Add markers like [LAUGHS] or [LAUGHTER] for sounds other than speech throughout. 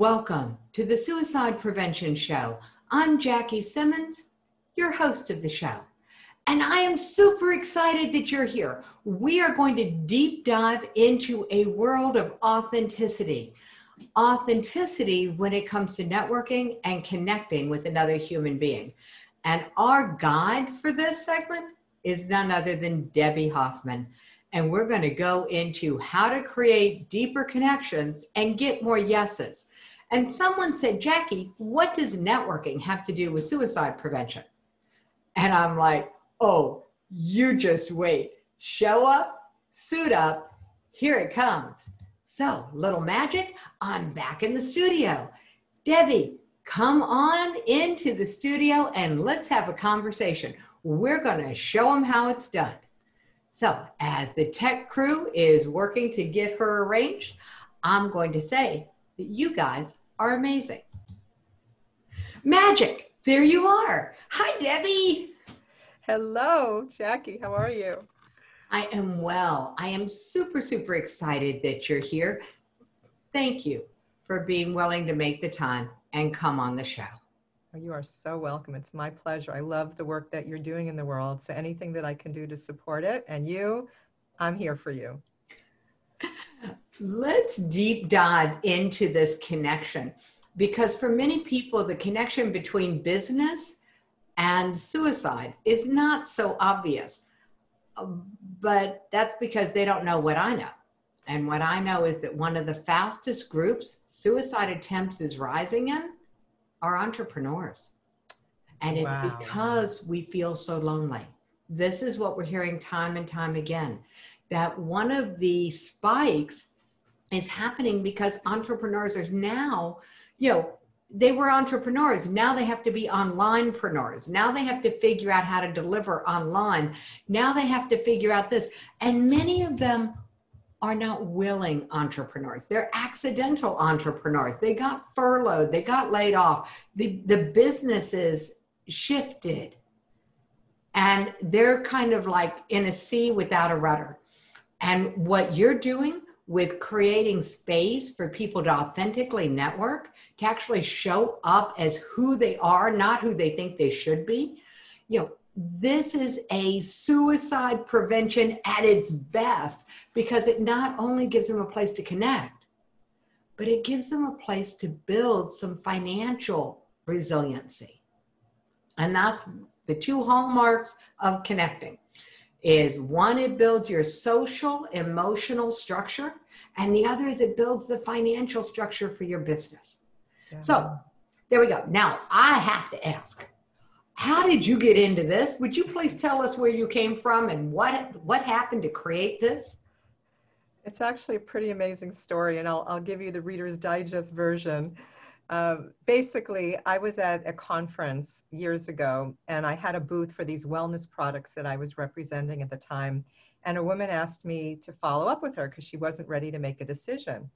Welcome to the Suicide Prevention Show. I'm Jackie Simmons, your host of the show. And I am super excited that you're here. We are going to deep dive into a world of authenticity. Authenticity when it comes to networking and connecting with another human being. And our guide for this segment is none other than Debbie Hoffman. And we're going to go into how to create deeper connections and get more yeses. And someone said, Jackie, what does networking have to do with suicide prevention? And I'm like, oh, you just wait. Show up, suit up, here it comes. So, little magic, I'm back in the studio. Debbie, come on into the studio and let's have a conversation. We're going to show them how it's done. So, as the tech crew is working to get her arranged, I'm going to say that you guys are amazing. Magic, there you are. Hi, Debbie. Hello, Jackie. How are you? I am well. I am super, super excited that you're here. Thank you for being willing to make the time and come on the show. Oh, you are so welcome. It's my pleasure. I love the work that you're doing in the world. So anything that I can do to support it and you, I'm here for you. Let's deep dive into this connection because for many people, the connection between business and suicide is not so obvious. Um, but that's because they don't know what I know. And what I know is that one of the fastest groups suicide attempts is rising in are entrepreneurs. And it's wow. because we feel so lonely. This is what we're hearing time and time again that one of the spikes is happening because entrepreneurs are now, you know, they were entrepreneurs. Now they have to be onlinepreneurs. Now they have to figure out how to deliver online. Now they have to figure out this. And many of them are not willing entrepreneurs. They're accidental entrepreneurs. They got furloughed, they got laid off. The, the businesses shifted. And they're kind of like in a sea without a rudder. And what you're doing with creating space for people to authentically network, to actually show up as who they are, not who they think they should be. You know, this is a suicide prevention at its best because it not only gives them a place to connect, but it gives them a place to build some financial resiliency. And that's the two hallmarks of connecting is one it builds your social emotional structure and the other is it builds the financial structure for your business. Yeah. so there we go. Now i have to ask how did you get into this? Would you please tell us where you came from and what what happened to create this? It's actually a pretty amazing story and i'll, I'll give you the reader's digest version um, basically, I was at a conference years ago and I had a booth for these wellness products that I was representing at the time. And a woman asked me to follow up with her because she wasn't ready to make a decision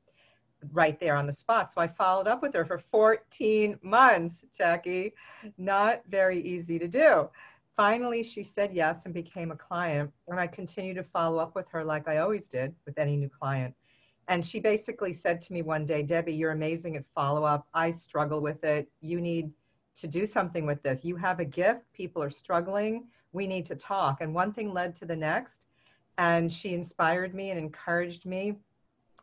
right there on the spot. So I followed up with her for 14 months, Jackie. Not very easy to do. Finally, she said yes and became a client. And I continued to follow up with her like I always did with any new client. And she basically said to me one day, Debbie, you're amazing at follow up. I struggle with it. You need to do something with this. You have a gift. People are struggling. We need to talk. And one thing led to the next. And she inspired me and encouraged me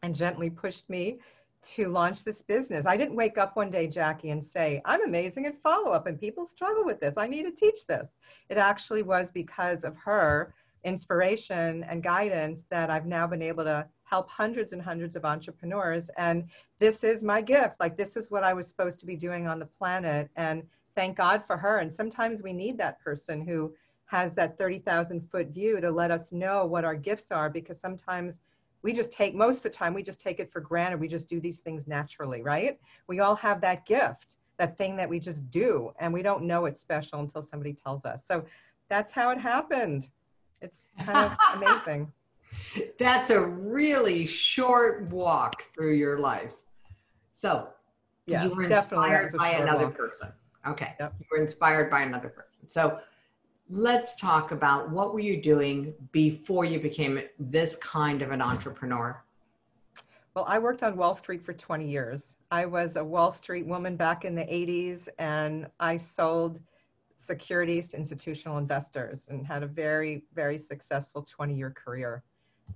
and gently pushed me to launch this business. I didn't wake up one day, Jackie, and say, I'm amazing at follow up and people struggle with this. I need to teach this. It actually was because of her inspiration and guidance that I've now been able to help hundreds and hundreds of entrepreneurs. And this is my gift. Like, this is what I was supposed to be doing on the planet. And thank God for her. And sometimes we need that person who has that 30,000 foot view to let us know what our gifts are because sometimes we just take most of the time we just take it for granted we just do these things naturally right we all have that gift that thing that we just do and we don't know it's special until somebody tells us so that's how it happened it's kind of [LAUGHS] amazing that's a really short walk through your life. So yeah, you were inspired by another walk. person. Okay. Yep. You were inspired by another person. So let's talk about what were you doing before you became this kind of an entrepreneur? Well, I worked on Wall Street for 20 years. I was a Wall Street woman back in the 80s, and I sold securities to institutional investors and had a very, very successful 20 year career.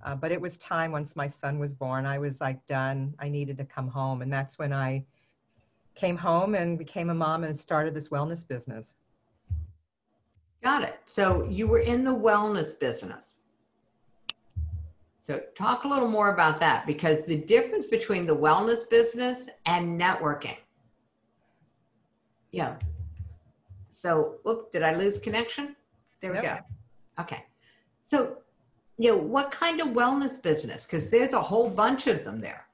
Uh, but it was time once my son was born. I was like done. I needed to come home. And that's when I came home and became a mom and started this wellness business. Got it. So you were in the wellness business. So talk a little more about that because the difference between the wellness business and networking. Yeah. So, whoop, did I lose connection? There we go. Okay. So, you know, what kind of wellness business? Because there's a whole bunch of them there.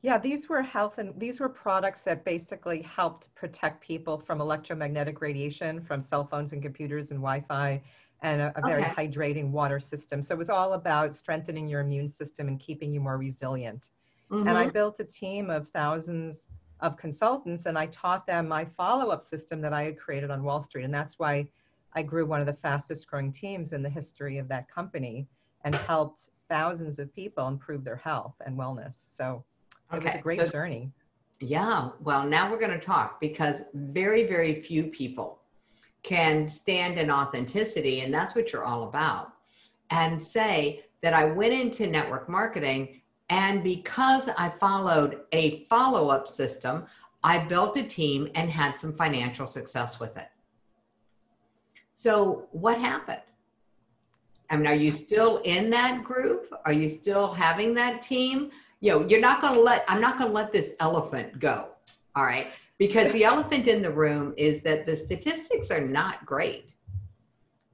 Yeah, these were health and these were products that basically helped protect people from electromagnetic radiation from cell phones and computers and Wi-Fi and a, a very okay. hydrating water system. So it was all about strengthening your immune system and keeping you more resilient. Mm-hmm. And I mm-hmm. built a team of thousands of consultants and I taught them my follow-up system that I had created on Wall Street. And that's why I grew one of the fastest growing teams in the history of that company and helped thousands of people improve their health and wellness. So it okay. was a great so, journey. Yeah. Well, now we're going to talk because very, very few people can stand in authenticity, and that's what you're all about, and say that I went into network marketing, and because I followed a follow up system, I built a team and had some financial success with it. So, what happened? I mean, are you still in that group? Are you still having that team? You know, you're not going to let, I'm not going to let this elephant go. All right because the elephant in the room is that the statistics are not great.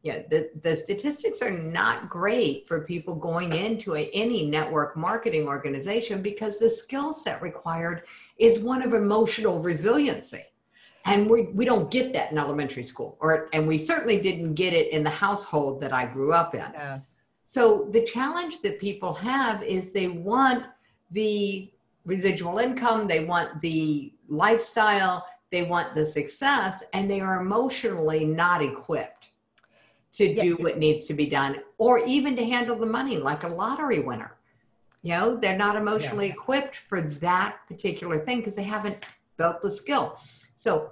Yeah, the, the statistics are not great for people going into a, any network marketing organization because the skill set required is one of emotional resiliency. And we, we don't get that in elementary school, or and we certainly didn't get it in the household that I grew up in. Yes. So the challenge that people have is they want the residual income, they want the lifestyle, they want the success, and they are emotionally not equipped to yeah. do what needs to be done or even to handle the money like a lottery winner. You know, they're not emotionally yeah. equipped for that particular thing because they haven't built the skill. So,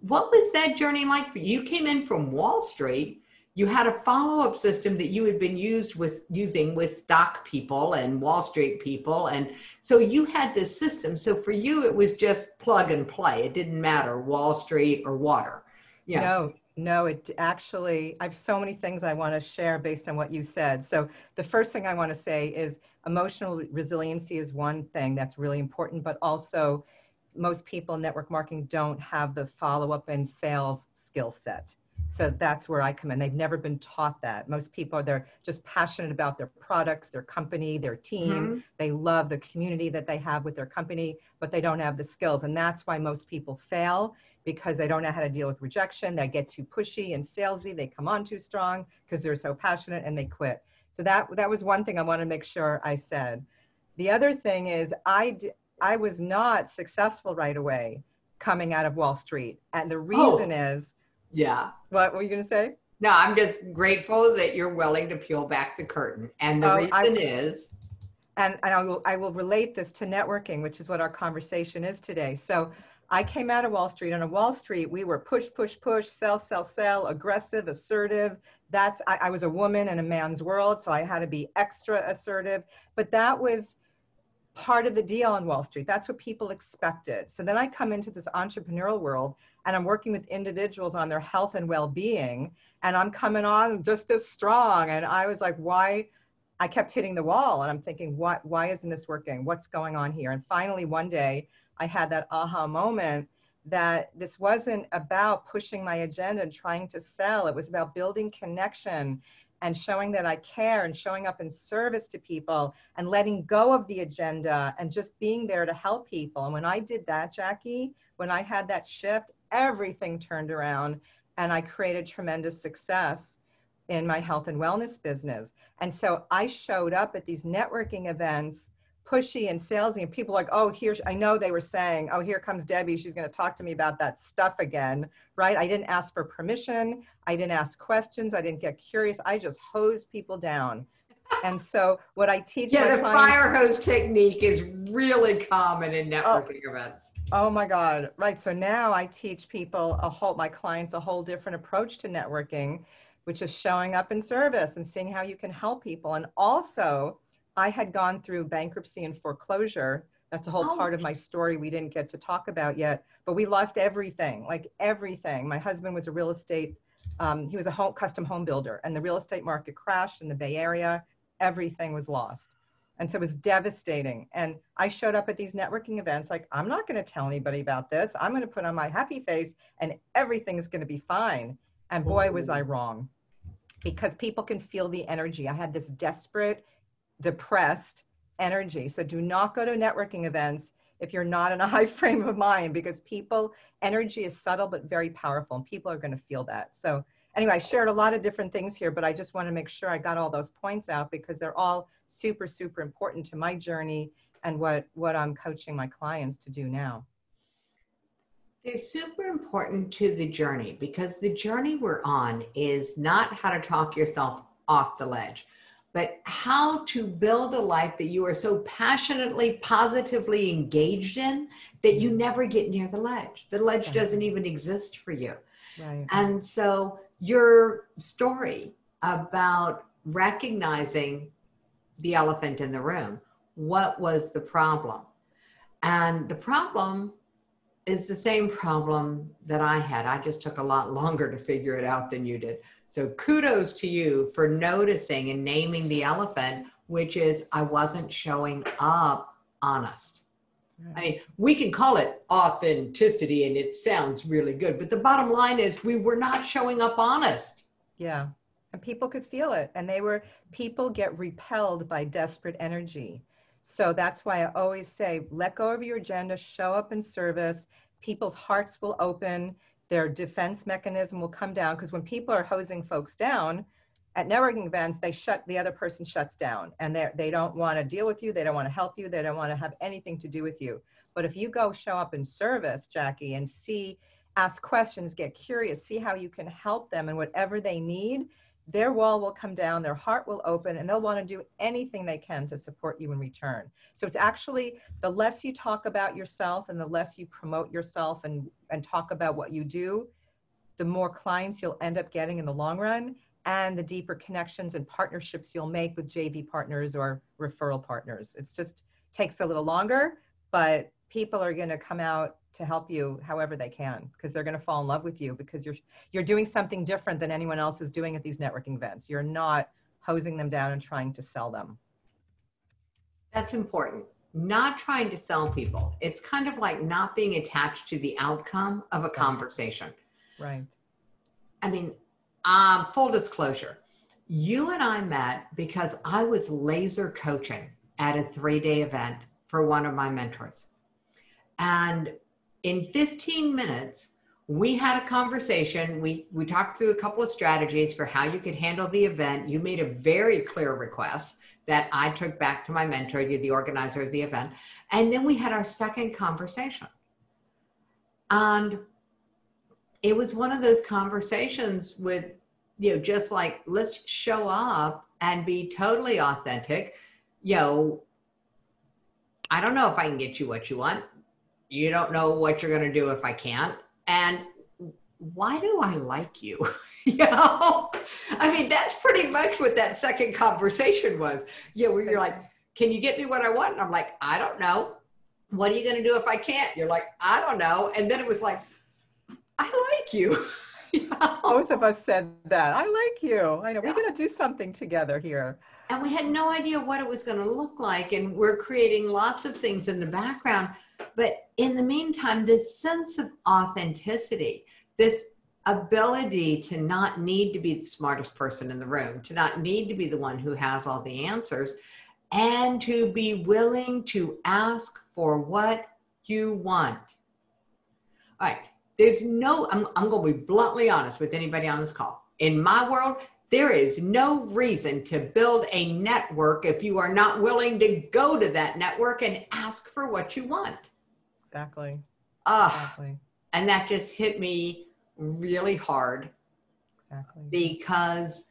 what was that journey like for you? You came in from Wall Street you had a follow-up system that you had been used with using with stock people and wall street people and so you had this system so for you it was just plug and play it didn't matter wall street or water yeah no no it actually i have so many things i want to share based on what you said so the first thing i want to say is emotional resiliency is one thing that's really important but also most people in network marketing don't have the follow-up and sales skill set so that's where I come in. They've never been taught that. Most people are they're just passionate about their products, their company, their team. Mm-hmm. They love the community that they have with their company, but they don't have the skills. And that's why most people fail because they don't know how to deal with rejection. They get too pushy and salesy. They come on too strong because they're so passionate and they quit. So that that was one thing I want to make sure I said. The other thing is I I was not successful right away coming out of Wall Street. And the oh. reason oh. is yeah. What were you going to say? No, I'm just grateful that you're willing to peel back the curtain. And the oh, reason I, is. And, and I, will, I will relate this to networking, which is what our conversation is today. So I came out of Wall Street. And On Wall Street, we were push, push, push, sell, sell, sell, aggressive, assertive. That's I, I was a woman in a man's world, so I had to be extra assertive. But that was part of the deal on Wall Street. That's what people expected. So then I come into this entrepreneurial world and I'm working with individuals on their health and well being, and I'm coming on just as strong. And I was like, why? I kept hitting the wall and I'm thinking, what, why isn't this working? What's going on here? And finally, one day, I had that aha moment that this wasn't about pushing my agenda and trying to sell. It was about building connection and showing that I care and showing up in service to people and letting go of the agenda and just being there to help people. And when I did that, Jackie, when I had that shift, everything turned around and I created tremendous success in my health and wellness business. And so I showed up at these networking events pushy and salesy and people like oh here i know they were saying oh here comes debbie she's going to talk to me about that stuff again right i didn't ask for permission i didn't ask questions i didn't get curious i just hosed people down and so what I teach yeah, the clients, fire hose technique is really common in oh. networking oh, events. Oh my God. Right. So now I teach people a whole, my clients, a whole different approach to networking, which is showing up in service and seeing how you can help people. And also, I had gone through bankruptcy and foreclosure. That's a whole oh. part of my story we didn't get to talk about yet, but we lost everything, like everything. My husband was a real estate, um, he was a home, custom home builder, and the real estate market crashed in the Bay Area everything was lost. And so it was devastating. And I showed up at these networking events like, I'm not going to tell anybody about this. I'm going to put on my happy face and everything's going to be fine. And boy, was I wrong because people can feel the energy. I had this desperate, depressed energy. So do not go to networking events if you're not in a [LAUGHS] high frame of mind because people, energy is subtle but very powerful and people are going to feel that. So anyway, I shared a lot of different things here, but I just want to make sure I got all those points out because they're all super, super important to my journey and what, what I'm coaching my clients to do now. They're super important to the journey because the journey we're on is not how to talk yourself off the ledge, but how to build a life that you are so passionately, positively engaged in that you mm-hmm. never get near the ledge. The ledge doesn't even exist for you. Right. And so your story about recognizing the elephant in the room. What was the problem? And the problem is the same problem that I had. I just took a lot longer to figure it out than you did. So kudos to you for noticing and naming the elephant, which is I wasn't showing up honest. I mean, we can call it authenticity and it sounds really good, but the bottom line is we were not showing up honest. Yeah. And people could feel it. And they were, people get repelled by desperate energy. So that's why I always say, let go of your agenda, show up in service. People's hearts will open, their defense mechanism will come down. Because when people are hosing folks down, at networking events, they shut the other person shuts down and they they don't want to deal with you. They don't want to help you. They don't want to have anything to do with you. But if you go show up in service, Jackie, and see, ask questions, get curious, see how you can help them and whatever they need, their wall will come down, their heart will open, and they'll want to do anything they can to support you in return. So it's actually the less you talk about yourself and the less you promote yourself and, and talk about what you do, the more clients you'll end up getting in the long run and the deeper connections and partnerships you'll make with JV partners or referral partners. It's just takes a little longer, but people are going to come out to help you however they can because they're going to fall in love with you because you're you're doing something different than anyone else is doing at these networking events. You're not hosing them down and trying to sell them. That's important. Not trying to sell people. It's kind of like not being attached to the outcome of a conversation. Right. I mean, um, full disclosure, you and I met because I was laser coaching at a three day event for one of my mentors. And in 15 minutes, we had a conversation. We, we talked through a couple of strategies for how you could handle the event. You made a very clear request that I took back to my mentor, you the organizer of the event. And then we had our second conversation. And it was one of those conversations with, you know, just like, let's show up and be totally authentic. You know, I don't know if I can get you what you want. You don't know what you're going to do if I can't. And why do I like you? [LAUGHS] you know, I mean, that's pretty much what that second conversation was. Yeah, where you're like, can you get me what I want? And I'm like, I don't know. What are you going to do if I can't? You're like, I don't know. And then it was like, I like you. [LAUGHS] Both of us said that. I like you. I know yeah. we're going to do something together here. And we had no idea what it was going to look like. And we're creating lots of things in the background. But in the meantime, this sense of authenticity, this ability to not need to be the smartest person in the room, to not need to be the one who has all the answers, and to be willing to ask for what you want. All right there's no, I'm, I'm going to be bluntly honest with anybody on this call. In my world, there is no reason to build a network if you are not willing to go to that network and ask for what you want. Exactly. Uh, exactly. And that just hit me really hard. Exactly. Because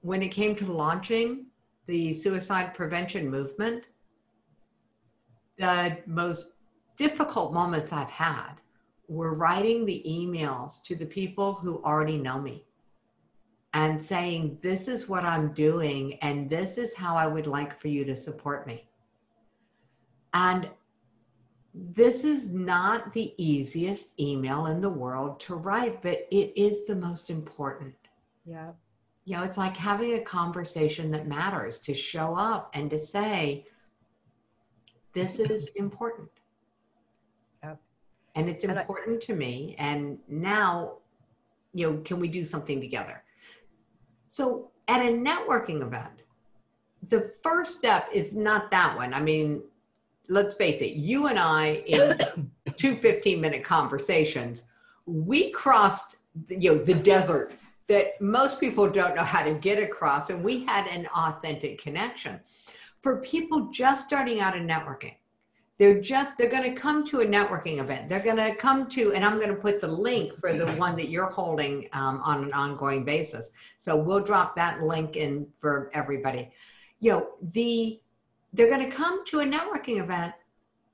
when it came to launching, the suicide prevention movement, the most difficult moments I've had were writing the emails to the people who already know me and saying, This is what I'm doing, and this is how I would like for you to support me. And this is not the easiest email in the world to write, but it is the most important. Yeah. You know, it's like having a conversation that matters to show up and to say, This is [CLEARS THROAT] important. Yep. And it's And I- important to me. And now, you know, can we do something together? So at a networking event, the first step is not that one. I mean, let's face it, you and I in [LAUGHS] two 15 minute conversations, we crossed you know the desert that most people don't know how to get across and we had an authentic connection. For people just starting out in networking, they're just they're going to come to a networking event. They're going to come to and i'm going to put the link for the one that you're holding um, on an ongoing basis. So we'll drop that link in for everybody. You know the they're going to come to a networking event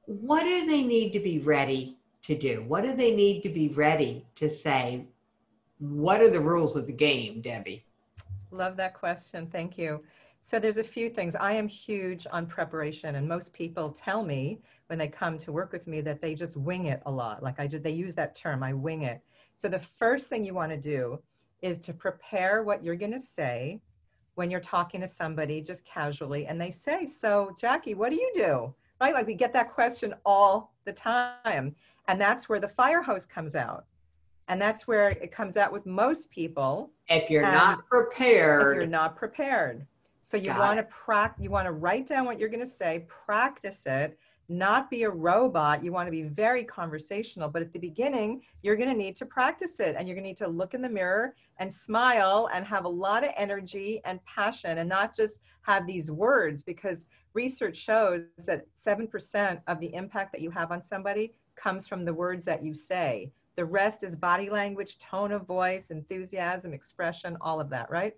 what do they need to be ready to do what do they need to be ready to say what are the rules of the game debbie Love that question. Thank you. So there's a few things. I am huge on preparation, and most people tell me when they come to work with me that they just wing it a lot. Like I just they use that term, I wing it. So the first thing you want to do is to prepare what you're going to say when you're talking to somebody just casually and they say, "So, Jackie, what do you do?" Right? Like we get that question all the time. And that's where the fire hose comes out. And that's where it comes out with most people if you're not if you're not prepared. So you want to prac you want to write down what you're going to say, practice it, not be a robot. You want to be very conversational, but at the beginning, you're going to need to practice it and you're going to need to look in the mirror and smile and have a lot of energy and passion and not just have these words because research shows that 7% of the impact that you have on somebody comes from the words that you say. The rest is body language, tone of voice, enthusiasm, expression, all of that, right?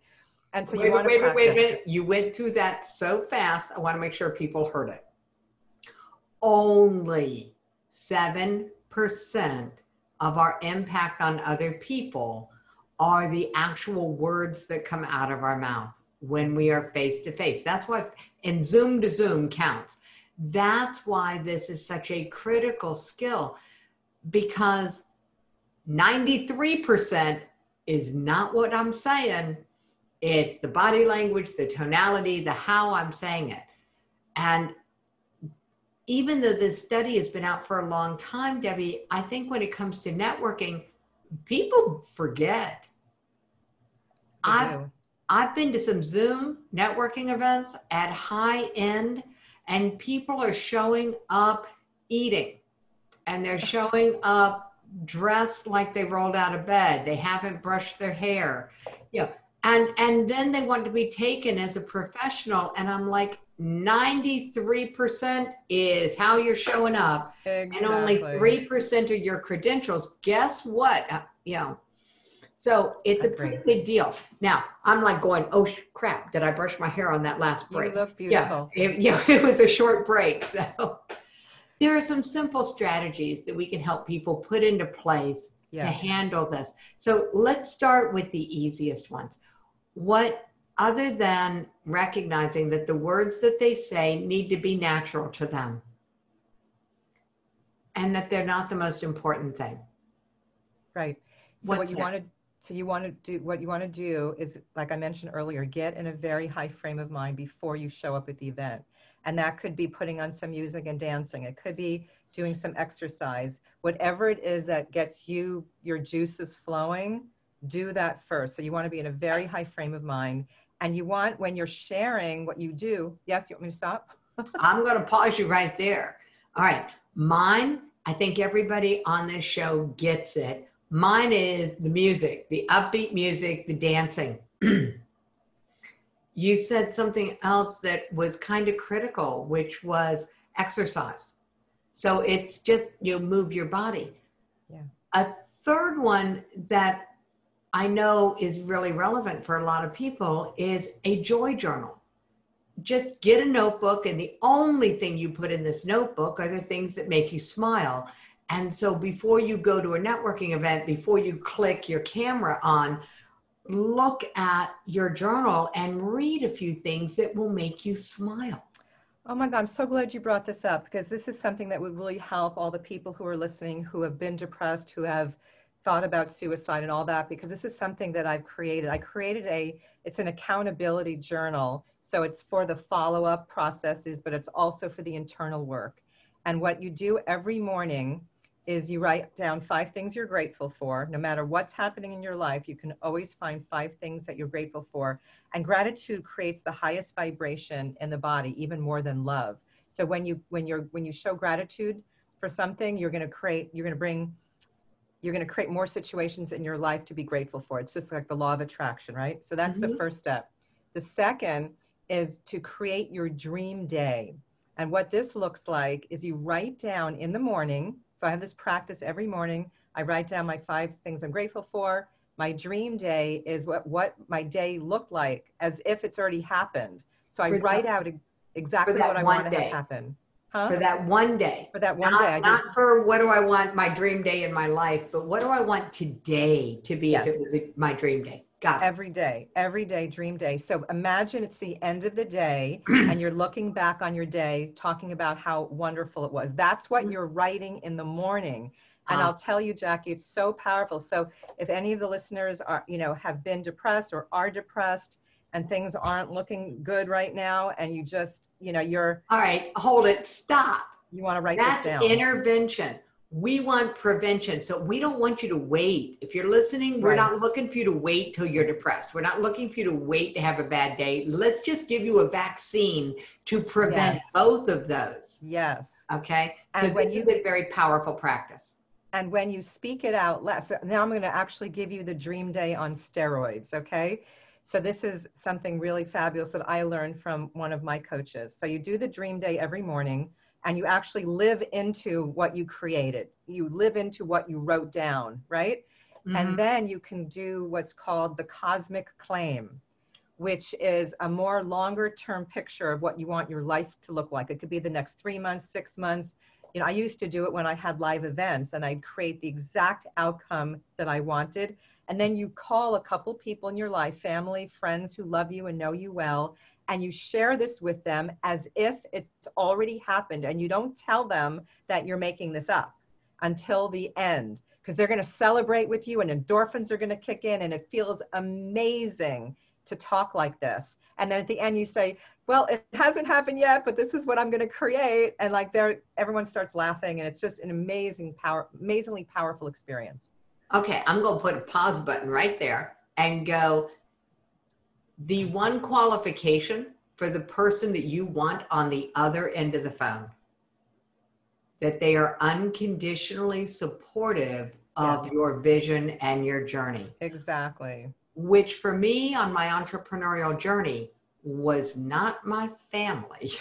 And so you want wait, to wait, wait, practice. wait. You went through that so fast. I want to make sure people heard it. Only 7% of our impact on other people are the actual words that come out of our mouth when we are face to face. That's why, and Zoom to Zoom counts. That's why this is such a critical skill because 93% is not what I'm saying. It's the body language, the tonality, the how I'm saying it. And even though this study has been out for a long time, Debbie, I think when it comes to networking, people forget. I've do. I've been to some Zoom networking events at high end, and people are showing up eating, and they're showing up dressed like they rolled out of bed. They haven't brushed their hair, you know, and and then they want to be taken as a professional, and I'm like, 93% is how you're showing up, and only 3% are your credentials. Guess what? Uh, you know. So it's a pretty big deal. Now I'm like going, oh crap! Did I brush my hair on that last break You look Yeah, beautiful. it, yeah, [LAUGHS] it was a short break. [LAUGHS] So there are some simple strategies that we can help people put into place to handle this. So let's start with the easiest ones. What other than recognizing that the words that they say need to be natural to them and that they're not the most important thing. Right. So What's what you want to so you want to do what you want to do is like I mentioned earlier, get in a very high frame of mind before you show up at the event. And that could be putting on some music and dancing. It could be doing some exercise. Whatever it is that gets you your juices flowing, do that first. So you want to be in a very high frame of mind. And you want when you're sharing what you do. Yes, you want me to stop? [LAUGHS] I'm going to pause you right there. All right. Mine, I think everybody on this show gets it. Mine is the music, the upbeat music, the dancing. [CLEARS THROAT] you said something else that was kind of critical, which was exercise. So it's just you move your body. Yeah. A third one that I know is really relevant for a lot of people is a joy journal. just get a notebook, and the only thing you put in this notebook are the things that make you smile. And so before you go to a networking event, before you click your camera on, look at your journal and read a few things that will make you smile. Oh my God, I'm so glad you brought this up because this is something that would really help all the people who are listening who have been depressed, who have thought about suicide and all that, because this is something that I've created. I created a, it's an accountability journal. So it's for the follow up processes, but it's also for the internal work. And what you do every morning is you write down five things you're grateful for. No matter what's happening in your life, you can always find five things that you're grateful for. And gratitude creates the highest vibration in the body, even more than love. So when you when you're when you show gratitude for something, you're going to create you're going to bring you're going to create more situations in your life to be grateful for. It's just like the law of attraction, right? So that's mm-hmm. the first step. The second is to create your dream day. And what this looks like is you write down in the morning so I have this practice every morning. I write down my five things I'm grateful for. My dream day is what, what my day looked like as if it's already happened. So I for write that, out exactly what I want to have happen. Huh? For that one day. For that one not, day. Not for what do I want my dream day in my life, but what do I want today to be yes. if it was my dream day? Got it. Every day, every day, dream day. So imagine it's the end of the day [CLEARS THROAT] and you're looking back on your day, talking about how wonderful it was. That's what you're writing in the morning. And. I'll tell you, Jackie, it's so powerful. So if any of the listeners are, you know, have been depressed or are depressed and things aren't looking good right now, and you just, you know, you're. All right, hold it, stop. You want to write That's intervention we want prevention. So we don't want you to wait. If you're listening, we're right. not looking for you to wait till you're depressed. We're not looking for you to wait to have a bad day. Let's just give you a vaccine to prevent yes. both of those. Yes. Okay. So and this you, is a very powerful practice. And when you speak it out loud, so now I'm going to actually give you the dream day on steroids. Okay. So this is something really fabulous that I learned from one of my coaches. So you do the dream day every morning and you actually live into what you created. You live into what you wrote down, right? Mm-hmm. And then you can do what's called the cosmic claim, which is a more longer term picture of what you want your life to look like. It could be the next three months, six months. You know, I used to do it when I had live events and I'd create the exact outcome that I wanted. And then you call a couple people in your life, family, friends who love you and know you well, and you share this with them as if it's already happened. And you don't tell them that you're making this up until the end because they're going to celebrate with you and endorphins are going to kick in and it feels amazing to talk like this. And then at the end you say well it hasn't happened yet but this is what i'm going to create. And like there everyone starts laughing and it's just an amazing power amazingly powerful experience okay i'm going to put a pause button right there and go the one qualification for the person that you want on the other end of the phone that they are unconditionally supportive of yes. your vision and your journey. Exactly. Which for me on my entrepreneurial journey was not my family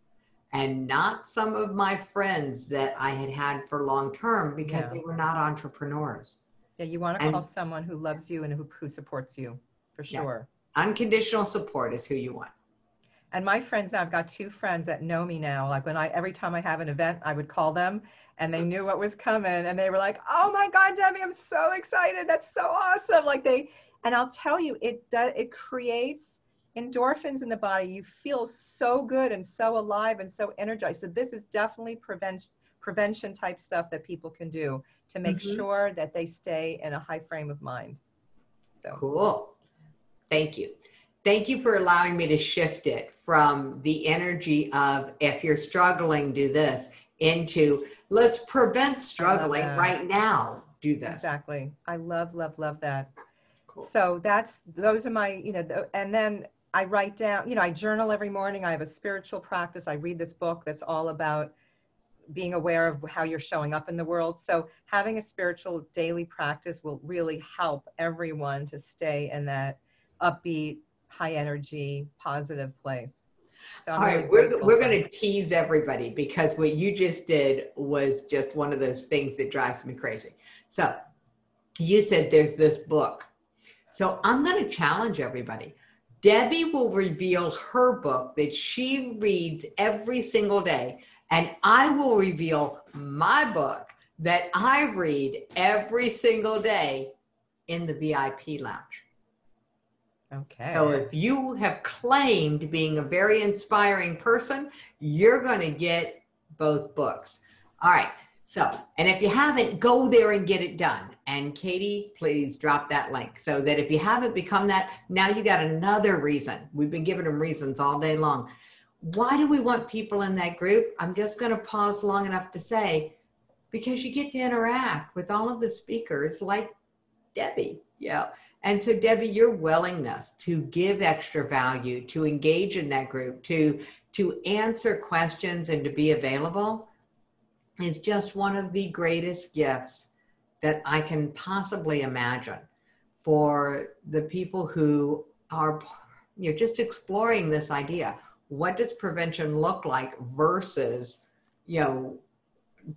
[LAUGHS] and not some of my friends that I had had for long term because yeah. they were not entrepreneurs. Yeah, you want to and, call someone who loves you and who, who supports you for sure. Yeah Unconditional support is who you want. And my friends now, I've got two friends that know me now. Like when I, every time I have an event, I would call them and they knew what was coming and they were like, oh my God, Debbie, I'm so excited. That's so awesome. Like they, and I'll tell you, it does, it creates endorphins in the body. You feel so good and so alive and so energized. So this is definitely prevention, prevention type stuff that people can do to make mm-hmm. sure that they stay in a high frame of mind. So. Cool. Thank you. Thank you for allowing me to shift it from the energy of if you're struggling, do this into let's prevent struggling right now. Do this. Exactly. I love, love, love that. Cool. So that's those are my, you know, and then I write down, you know, I journal every morning. I have a spiritual practice. I read this book that's all about being aware of how you're showing up in the world. So having a spiritual daily practice will really help everyone to stay in that upbeat, high energy, positive place. So I'm really we're, we're going to tease everybody because what you just did was just one of those things that drives me crazy. So you said there's this book. So I'm going to challenge everybody. Debbie will reveal her book that she reads every single day, and I will reveal my book that I read every single day in the VIP lounge. Okay. So if you have claimed being a very inspiring person, you're going to get both books. All right. So, and if you haven't, go there and get it done. And Katie, please drop that link so that if you haven't become that, now you got another reason. We've been giving them reasons all day long. Why do we want people in that group? I'm just going to pause long enough to say, because you get to interact with all of the speakers like Debbie. Yeah. And so, Debbie, your willingness to give extra value, to engage in that group, to to answer questions and to be available is just one of the greatest gifts that I can possibly imagine for the people who are you know just exploring this idea. What does prevention look like versus you know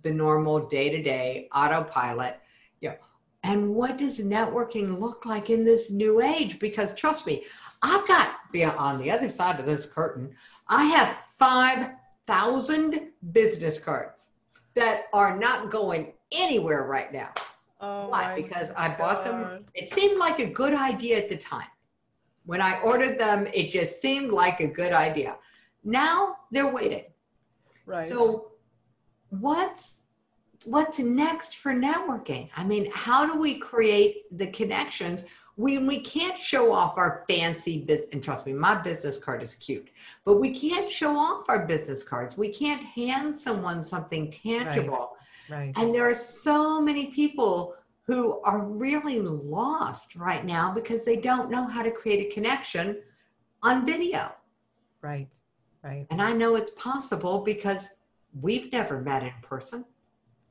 the normal day-to-day autopilot? You know and what does networking look like in this new age? Because trust me i've got on the other side of this curtain i have 5000 business cards that are not going anywhere right now. Oh why? because i bought them. It seemed like a good idea at the time when i ordered them it just seemed like a good idea. Now they're waiting. Right. So what's what's next for networking? I mean how do we create the connections when we can't show off our fancy business and trust me my business card is cute but we can't show off our business cards. We can't hand someone something tangible. Right, right. and there are so many people who are really lost right now because they don't know how to create a connection on video right right and i know it's possible because we've never met in person.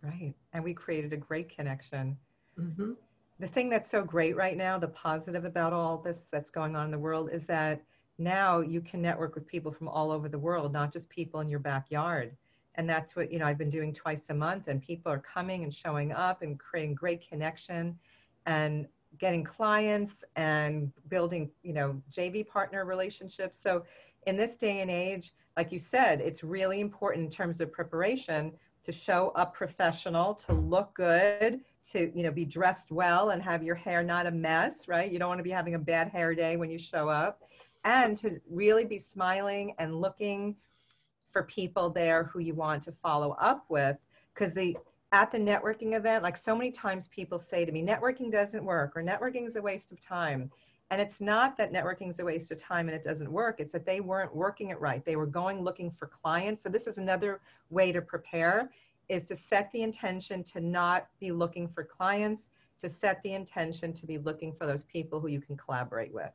Right. And we created a great connection. Mm-hmm. The thing that's so great right now, the positive about all this that's going on in the world, is that now you can network with people from all over the world, not just people in your backyard. And that's what, you know, I've been doing twice a month, and people are coming and showing up and creating great connection and getting clients and building, you know, JV partner relationships. So in this day and age, like you said, it's really important in terms of preparation to show up professional, to look good, to you know be dressed well and have your hair not a mess, right? You don't want to be having a bad hair day when you show up, and to really be smiling and looking for people there who you want to follow up with because the at the networking event like so many times people say to me networking doesn't work or networking is a waste of time and it's not that networking is a waste of time and it doesn't work. It's that they weren't working it right. They were going looking for clients. So this is another way to prepare is to set the intention to not be looking for clients, to set the intention to be looking for those people who you can collaborate with,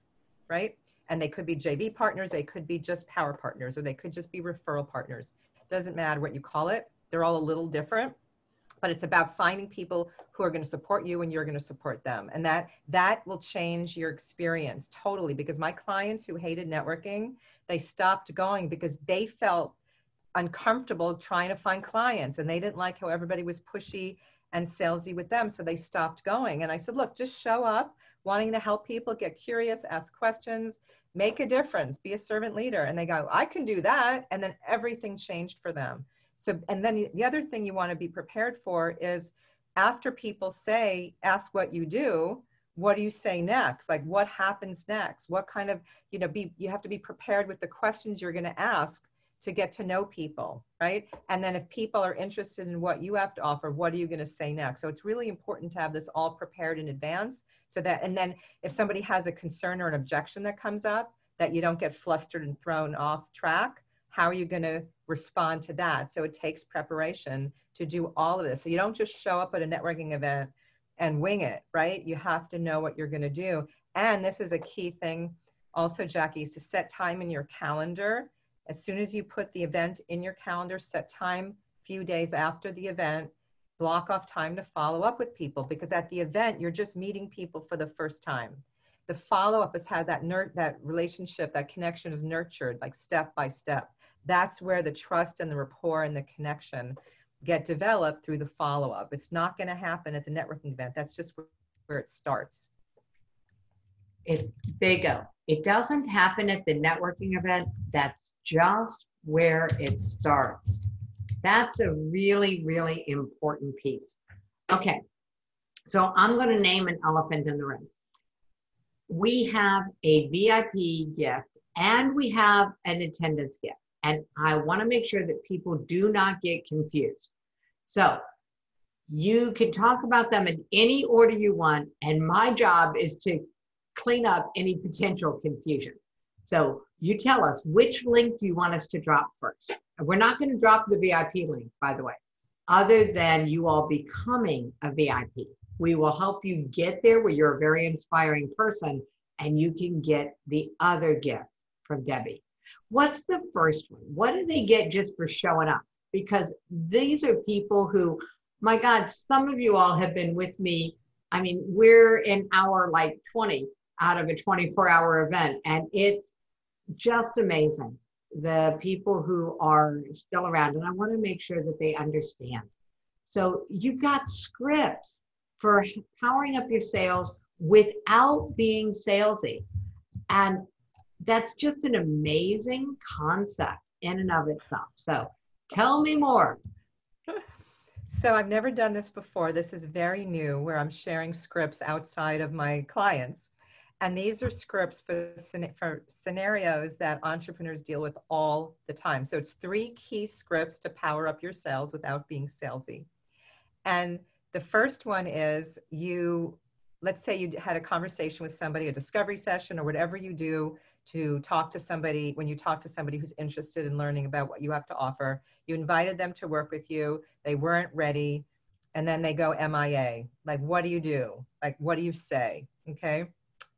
right? And they could be JV partners, they could be just power partners, or they could just be referral partners. Doesn't matter what you call it. They're all a little different but it's about finding people who are going to support you and you're going to support them and that that will change your experience totally because my clients who hated networking they stopped going because they felt uncomfortable trying to find clients and they didn't like how everybody was pushy and salesy with them so they stopped going and i said look just show up wanting to help people get curious ask questions make a difference be a servant leader and they go i can do that and then everything changed for them so, and then the other thing you want to be prepared for is after people say, ask what you do, what do you say next? Like what happens next? What kind of, you know, be, you have to be prepared with the questions you're going to ask to get to know people, right? And then if people are interested in what you have to offer, what are you going to say next? So it's really important to have this all prepared in advance so that, and then if somebody has a concern or an objection that comes up, that you don't get flustered and thrown off track how are you going to respond to that? So it takes preparation to do all of this. So you don't just show up at a networking event and wing it, right? You have to know what you're going to do. And this is a key thing also, Jackie, is to set time in your calendar. As soon as you put the event in your calendar, set time a few days after the event, block off time to follow up with people because at the event, you're just meeting people for the first time. The follow up is how that, nur- that relationship, that connection is nurtured, like step by step that's where the trust and the rapport and the connection get developed through the follow up. It's not going to happen at the networking event. That's just where it starts. It, there you go. It doesn't happen at the networking event. That's just where it starts. That's a really, really important piece. Okay, so I'm going to name an elephant in the room. We have a VIP gift and we have an attendance gift. And I want to make sure that people do not get confused. So you can talk about them in any order you want. And my job is to clean up any potential confusion. So you tell us which link do you want us to drop first? we're not going to drop the VIP link, by the way, other than you all becoming a VIP. We will help you get there where you're a very inspiring person and you can get the other gift from Debbie. What's the first one? What do they get just for showing up? Because these are people who, my God, some of you all have been with me. I mean, we're in hour like 20 out of a 24 hour event, and it's just amazing the people who are still around. And I want to make sure that they understand. So you've got scripts for powering up your sales without being salesy. And that's just an amazing concept in and of itself. So tell me more. So I've never done this before. This is very new where I'm sharing scripts outside of my clients. And these are scripts for, for scenarios that entrepreneurs deal with all the time. So it's three key scripts to power up your sales without being salesy. And the first one is you, let's say you had a conversation with somebody, a discovery session, or whatever you do to talk to somebody, when you talk to somebody who's interested in learning about what you have to offer, you invited them to work with you, they weren't ready, and then they go MIA. Like, what do you do? Like, what do you say? Okay.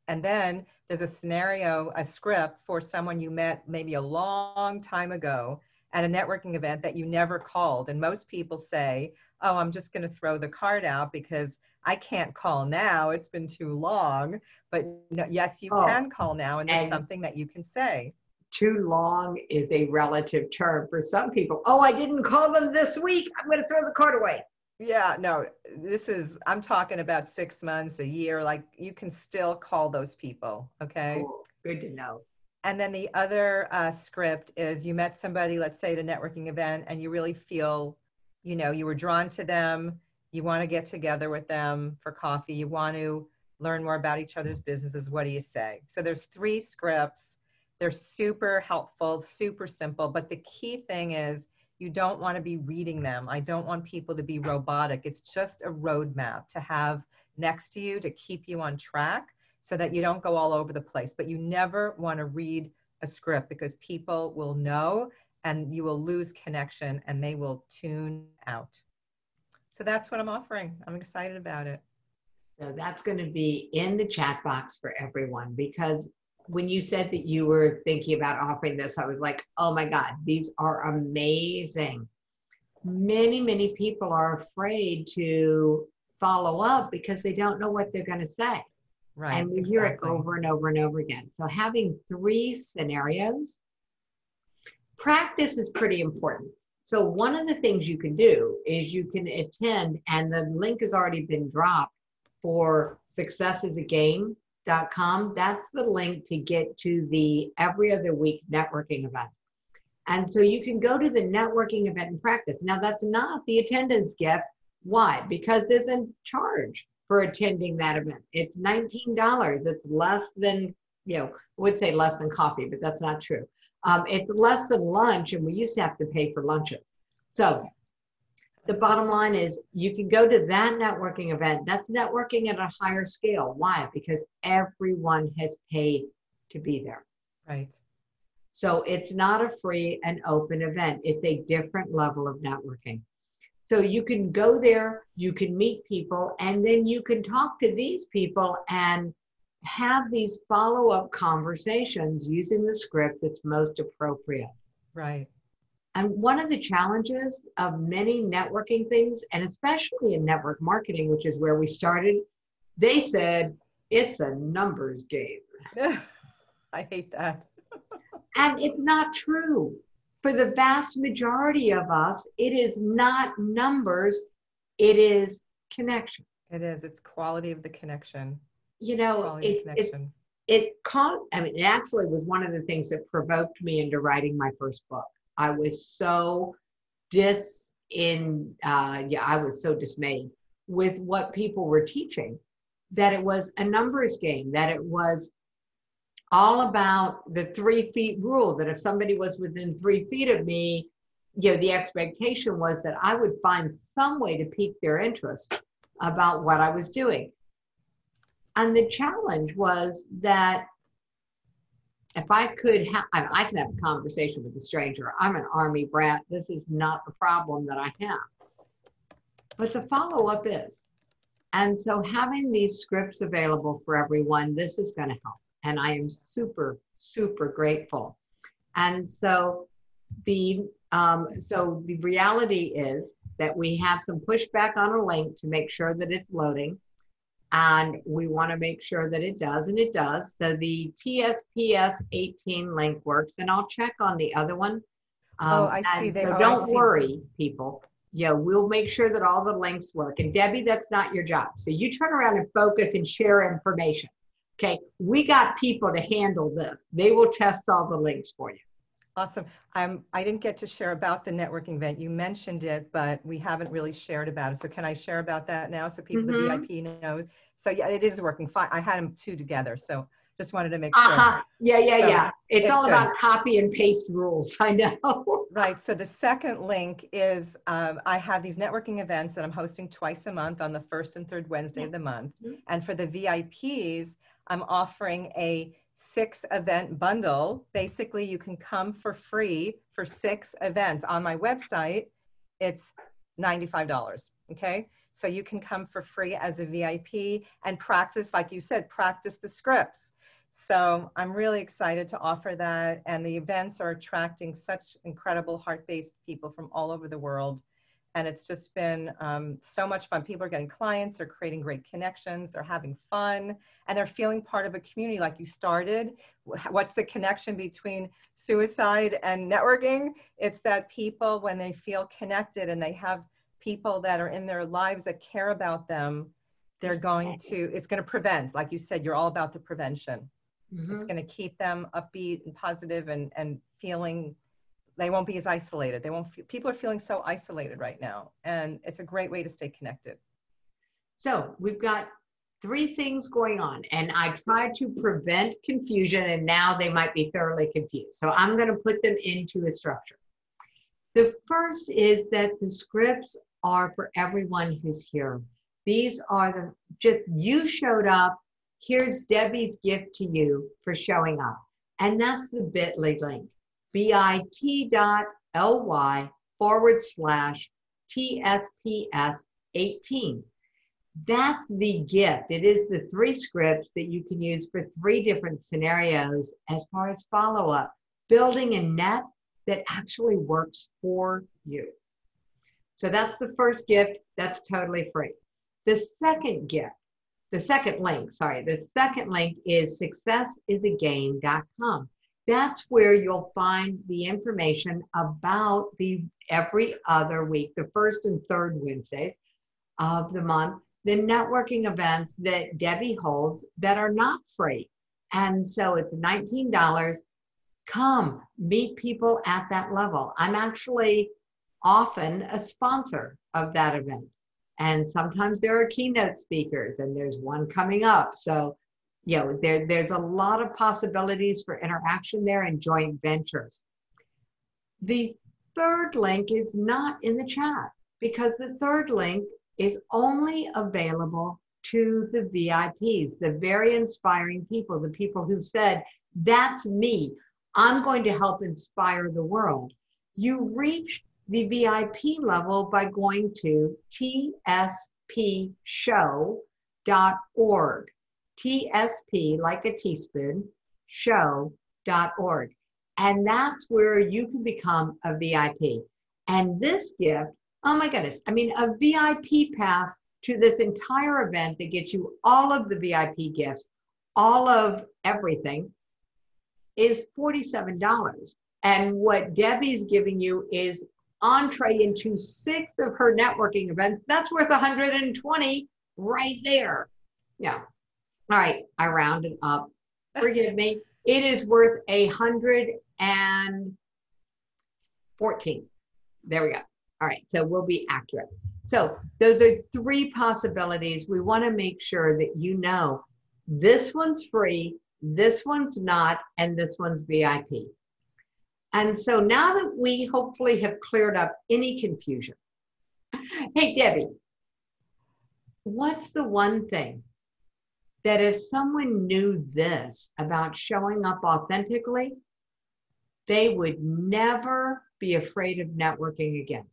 And then there's a scenario, a script for someone you met maybe a long time ago at a networking event that you never called. And most people say, oh, I'm just going to throw the card out because I can't call now. It's been too long. But no, yes, you oh, can call now, and there's something that you can say. Too long is a relative term for some people. Oh, I didn't call them this week. I'm going to throw the card away. Yeah, no, this is, I'm talking about six months, a year. Like you can still call those people. Okay. Cool. Good to know. And then the other uh, script is you met somebody, let's say at a networking event, and you really feel, you know, you were drawn to them you want to get together with them for coffee, you want to learn more about each other's businesses, what do you say? So there's three scripts. They're super helpful, super simple, but the key thing is you don't want to be reading them. I don't want people to be robotic. It's just a roadmap to have next to you to keep you on track so that you don't go all over the place. But you never want to read a script because people will know and you will lose connection and they will tune out. So that's what I'm offering. I'm excited about it. So that's going to be in the chat box for everyone because when you said that you were thinking about offering this, I was like, oh my God, these are amazing. Many, many people are afraid to follow up because they don't know what they're going to say. Right. And we exactly. hear it over and over and over again. So having three scenarios, practice is pretty important. So one of the things you can do is you can attend, and the link has already been dropped for That's the link to get to the every other week networking event. And so you can go to the networking event and practice. Now that's not the attendance gift. Why? Because there's a charge for attending that event. It's $19. It's less than, you know, I would say less than coffee, but that's not true. Um, it's less than lunch, and we used to have to pay for lunches. So the bottom line is you can go to that networking event. That's networking at a higher scale. Why? Because everyone has paid to be there. Right. So it's not a free and open event. It's a different level of networking. So you can go there, you can meet people, and then you can talk to these people and have these follow up conversations using the script that's most appropriate. Right. And one of the challenges of many networking things, and especially in network marketing, which is where we started, they said it's a numbers game. [LAUGHS] I hate that. [LAUGHS] and it's not true. For the vast majority of us, it is not numbers, it is connection. It is. It's quality of the connection you know, it, it, it caught, I mean, it actually was one of the things that provoked me into writing my first book. I was so dis in, uh, yeah, I was so dismayed with what people were teaching that it was a numbers game, that it was all about the three feet rule, that if somebody was within three feet of me, you know, the expectation was that I would find some way to pique their interest about what I was doing. And the challenge was that if I could have, I can have a conversation with a stranger. I'm an army brat. This is not the problem that I have. But the follow up is. And so having these scripts available for everyone, this is going to help. And I am super, super grateful. And so the um, so the reality is that we have some pushback on a link to make sure that it's loading and we want to make sure that it does, and it does. So the TSPS 18 link works, and I'll check on the other one. Um, oh, I see. They, so oh, don't worry, people. Yeah, we'll make sure that all the links work. And Debbie, that's not your job. So you turn around and focus and share information. Okay, we got people to handle this. They will test all the links for you. Awesome. Um, I didn't get to share about the networking event. You mentioned it, but we haven't really shared about it. So can I share about that now so people, mm-hmm. the VIP know? So yeah, it is working fine. I had them two together. So just wanted to make sure. Uh-huh. Yeah, yeah, so yeah. It's, it's all good. about copy and paste rules. [LAUGHS] I know. right. So the second link is um, I have these networking events that I'm hosting twice a month on the first and third Wednesday yeah. of the month. Mm-hmm. And for the VIPs, I'm offering a six event bundle. Basically, you can come for free for six events on my website. It's $95. Okay. So you can come for free as a VIP and practice, like you said, practice the scripts. So I'm really excited to offer that. And the events are attracting such incredible heart based people from all over the world and it's just been um, so much fun. People are getting clients, they're creating great connections, they're having fun, and they're feeling part of a community like you started. What's the connection between suicide and networking? It's that people, when they feel connected and they have people that are in their lives that care about them, they're going to, it's going to prevent, like you said, you're all about the prevention. Mm-hmm. It's going to keep them upbeat and positive and, and feeling they won't be as isolated. They won't. Feel, people are feeling so isolated right now, and it's a great way to stay connected. So we've got three things going on, and I try to prevent confusion, and now they might be thoroughly confused. So I'm going to put them into a structure. The first is that the scripts are for everyone who's here. These are the just you showed up. Here's Debbie's gift to you for showing up. And that's the bit.ly link bit.ly forward slash TSPS 18. That's the gift. It is the three scripts that you can use for three different scenarios as far as follow up, building a net that actually works for you. So that's the first gift. That's totally free. The second gift, the second link, sorry, the second link is successisagain.com that's where you'll find the information about the every other week, the first and third Wednesdays of the month, the networking events that Debbie holds that are not free. And so it's $19. Come meet people at that level. I'm actually often a sponsor of that event. And sometimes there are keynote speakers, and there's one coming up. So you know, there, there's a lot of possibilities for interaction there and joint ventures. The third link is not in the chat because the third link is only available to the VIPs, the very inspiring people, the people who said, That's me. I'm going to help inspire the world. You reach the VIP level by going to tspshow.org. TSP, like a teaspoon, show.org. And that's where you can become a VIP. And this gift, oh my goodness, I mean, a VIP pass to this entire event that gets you all of the VIP gifts, all of everything, is $47. And what Debbie's giving you is entree into six of her networking events. That's worth 120 right there. Yeah. All right, I rounded up [LAUGHS] forgive me. It is worth a hundred and fourteen. There we go. All right, so we'll be accurate. So those are three possibilities. We want to make sure that you know this one's free, this one's not, and this one's VIP. And so now that we hopefully have cleared up any confusion, [LAUGHS] hey, Debbie, what's the one thing that if someone knew this about showing up authentically, they would never be afraid of networking again?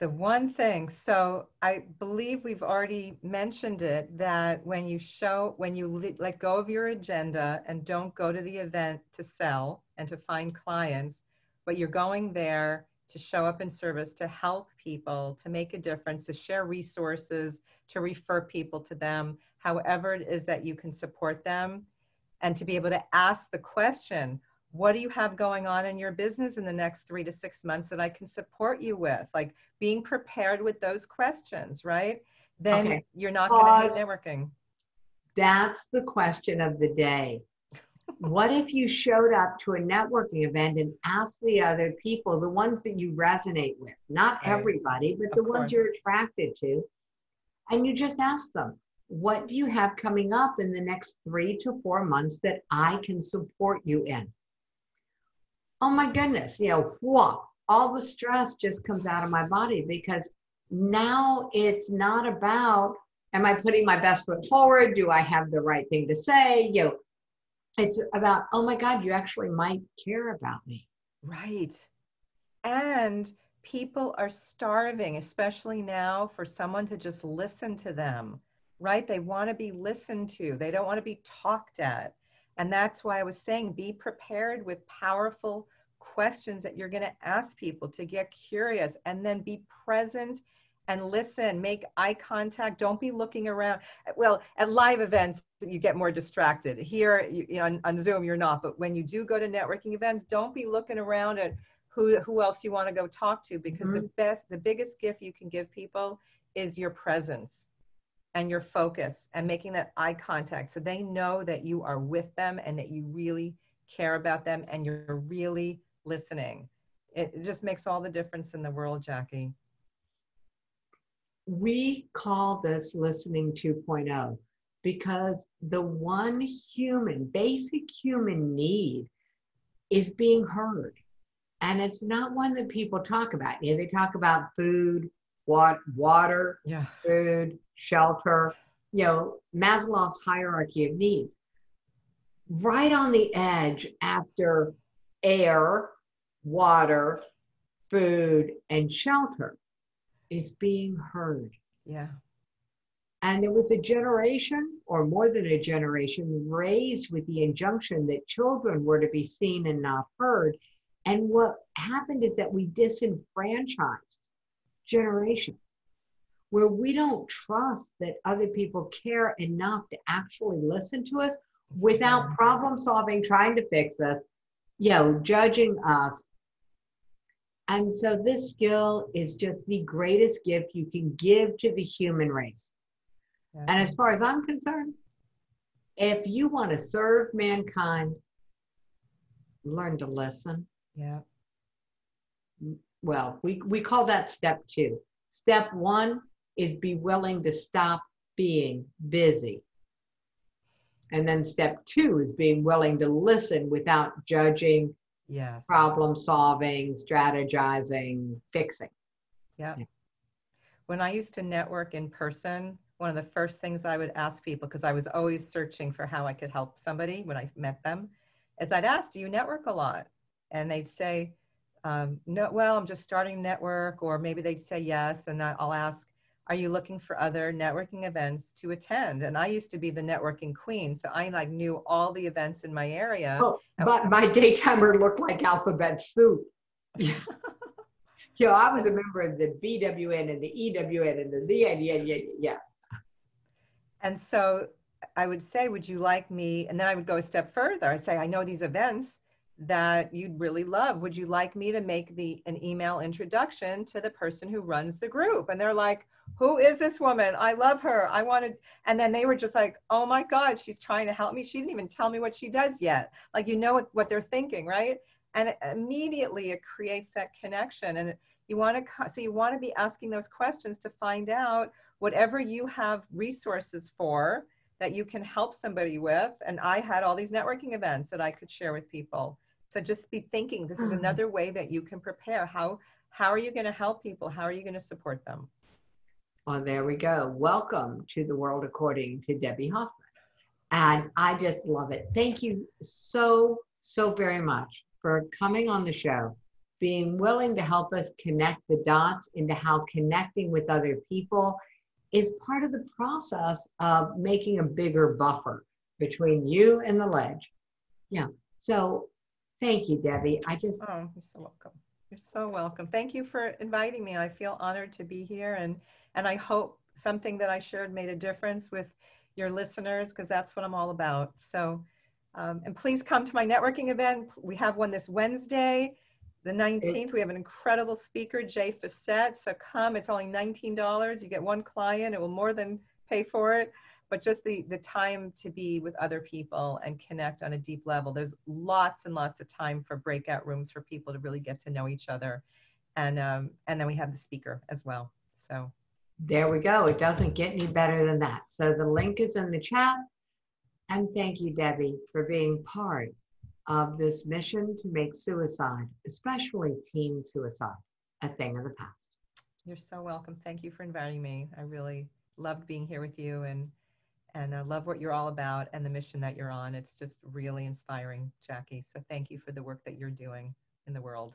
The one thing, so I believe we've already mentioned it that when you show, when you let go of your agenda and don't go to the event to sell and to find clients, but you're going there to show up in service, to help people, to make a difference, to share resources, to refer people to them, however it is that you can support them, and to be able to ask the question, what do you have going on in your business in the next three to six months that I can support you with? Like being prepared with those questions, right? Then okay. you're not going to hate networking. That's the question of the day. What if you showed up to a networking event and asked the other people, the ones that you resonate with, not right. everybody, but of the course. ones you're attracted to, and you just ask them, what do you have coming up in the next three to four months that I can support you in? oh my goodness, you know, whoa, all the stress just comes out of my body because now it's not about, am I putting my best foot forward? Do I have the right thing to say? You know, it's about, oh my God, you actually might care about me. Right. And people are starving, especially now, for someone to just listen to them, right? They want to be listened to, they don't want to be talked at. And that's why I was saying be prepared with powerful questions that you're going to ask people to get curious and then be present and listen, make eye contact. Don't be looking around. Well, at live events, you get more distracted. Here, you, you know, on, on, Zoom, you're not. But when you do go to networking events, don't be looking around at who who else you want to go talk to because mm-hmm. the best, the biggest gift you can give people is your presence and your focus and making that eye contact so they know that you are with them and that you really care about them and you're really listening it, it just makes all the difference in the world jackie we call this listening 2.0 because the one human basic human need is being heard and it's not one that people talk about you know they talk about food what water, yeah. food, shelter, you know, Maslow's hierarchy of needs. Right on the edge after air, water, food, and shelter is being heard. Yeah. And there was a generation, or more than a generation, raised with the injunction that children were to be seen and not heard. And what happened is that we disenfranchised generations where we don't trust that other people care enough to actually listen to us without problem solving, trying to fix us, you know, judging us. And so this skill is just the greatest gift you can give to the human race. And as far as I'm concerned, if you want to serve mankind, learn to listen. Yeah well, we, we call that step two. Step one is be willing to stop being busy. And then step two is being willing to listen without judging, yes. problem solving, strategizing, fixing. Yeah. yeah. When I used to network in person, one of the first things I would ask people, because I was always searching for how I could help somebody when I met them, is I'd ask, Do you network a lot? And they'd say, um, no, well, I'm just starting network, or maybe they'd say yes, and I'll ask, are you looking for other networking events to attend? And I used to be the networking queen, so I like knew all the events in my area. Oh, but my daytimer looked like alphabet soup. Yeah. know, I was a member of the BWN and the EWN and the yeah, yeah, yeah, yeah. And so I would say, would you like me? And then I would go a step further. I'd say, I know these events that you'd really love. Would you like me to make the an email introduction to the person who runs the group? And they're like, who is this woman? I love her. I wanted, and then they were just like, oh my God, she's trying to help me. She didn't even tell me what she does yet. Like, you know what, what they're thinking, right? And it, immediately it creates that connection. And you want to, so you want to be asking those questions to find out whatever you have resources for that you can help somebody with. And I had all these networking events that I could share with people. So just be thinking, this is Mm. another way that you can prepare. How, how are you going to help people? How are you going to support them? Well, there we go. Welcome to the world according to Debbie Hoffman. And I just love it. Thank you so, so very much for coming on the show, being willing to help us connect the dots into how connecting with other people is part of the process of making a bigger buffer between you and the ledge. Yeah. So thank you, Debbie. I just, Oh, you're so welcome. You're so welcome. Thank you for inviting me. I feel honored to be here and and I hope something that I shared made a difference with your listeners because that's what I'm all about. So um, and please come to my networking event. We have one this Wednesday, the 19th. We have an incredible speaker, Jay Fiset. So come. It's only $19. You get one client. It will more than pay for it. But just the the time to be with other people and connect on a deep level. There's lots and lots of time for breakout rooms for people to really get to know each other, and um, and then we have the speaker as well. So There we go. It doesn't get any better than that. So the link is in the chat. And thank you, Debbie, for being part of this mission to make suicide, especially teen suicide, a thing of the past. you're so welcome. Thank you for inviting me. I really loved being here with you and and I love what you're all about and the mission that you're on. It's just really inspiring, Jackie. So thank you for the work that you're doing in the world.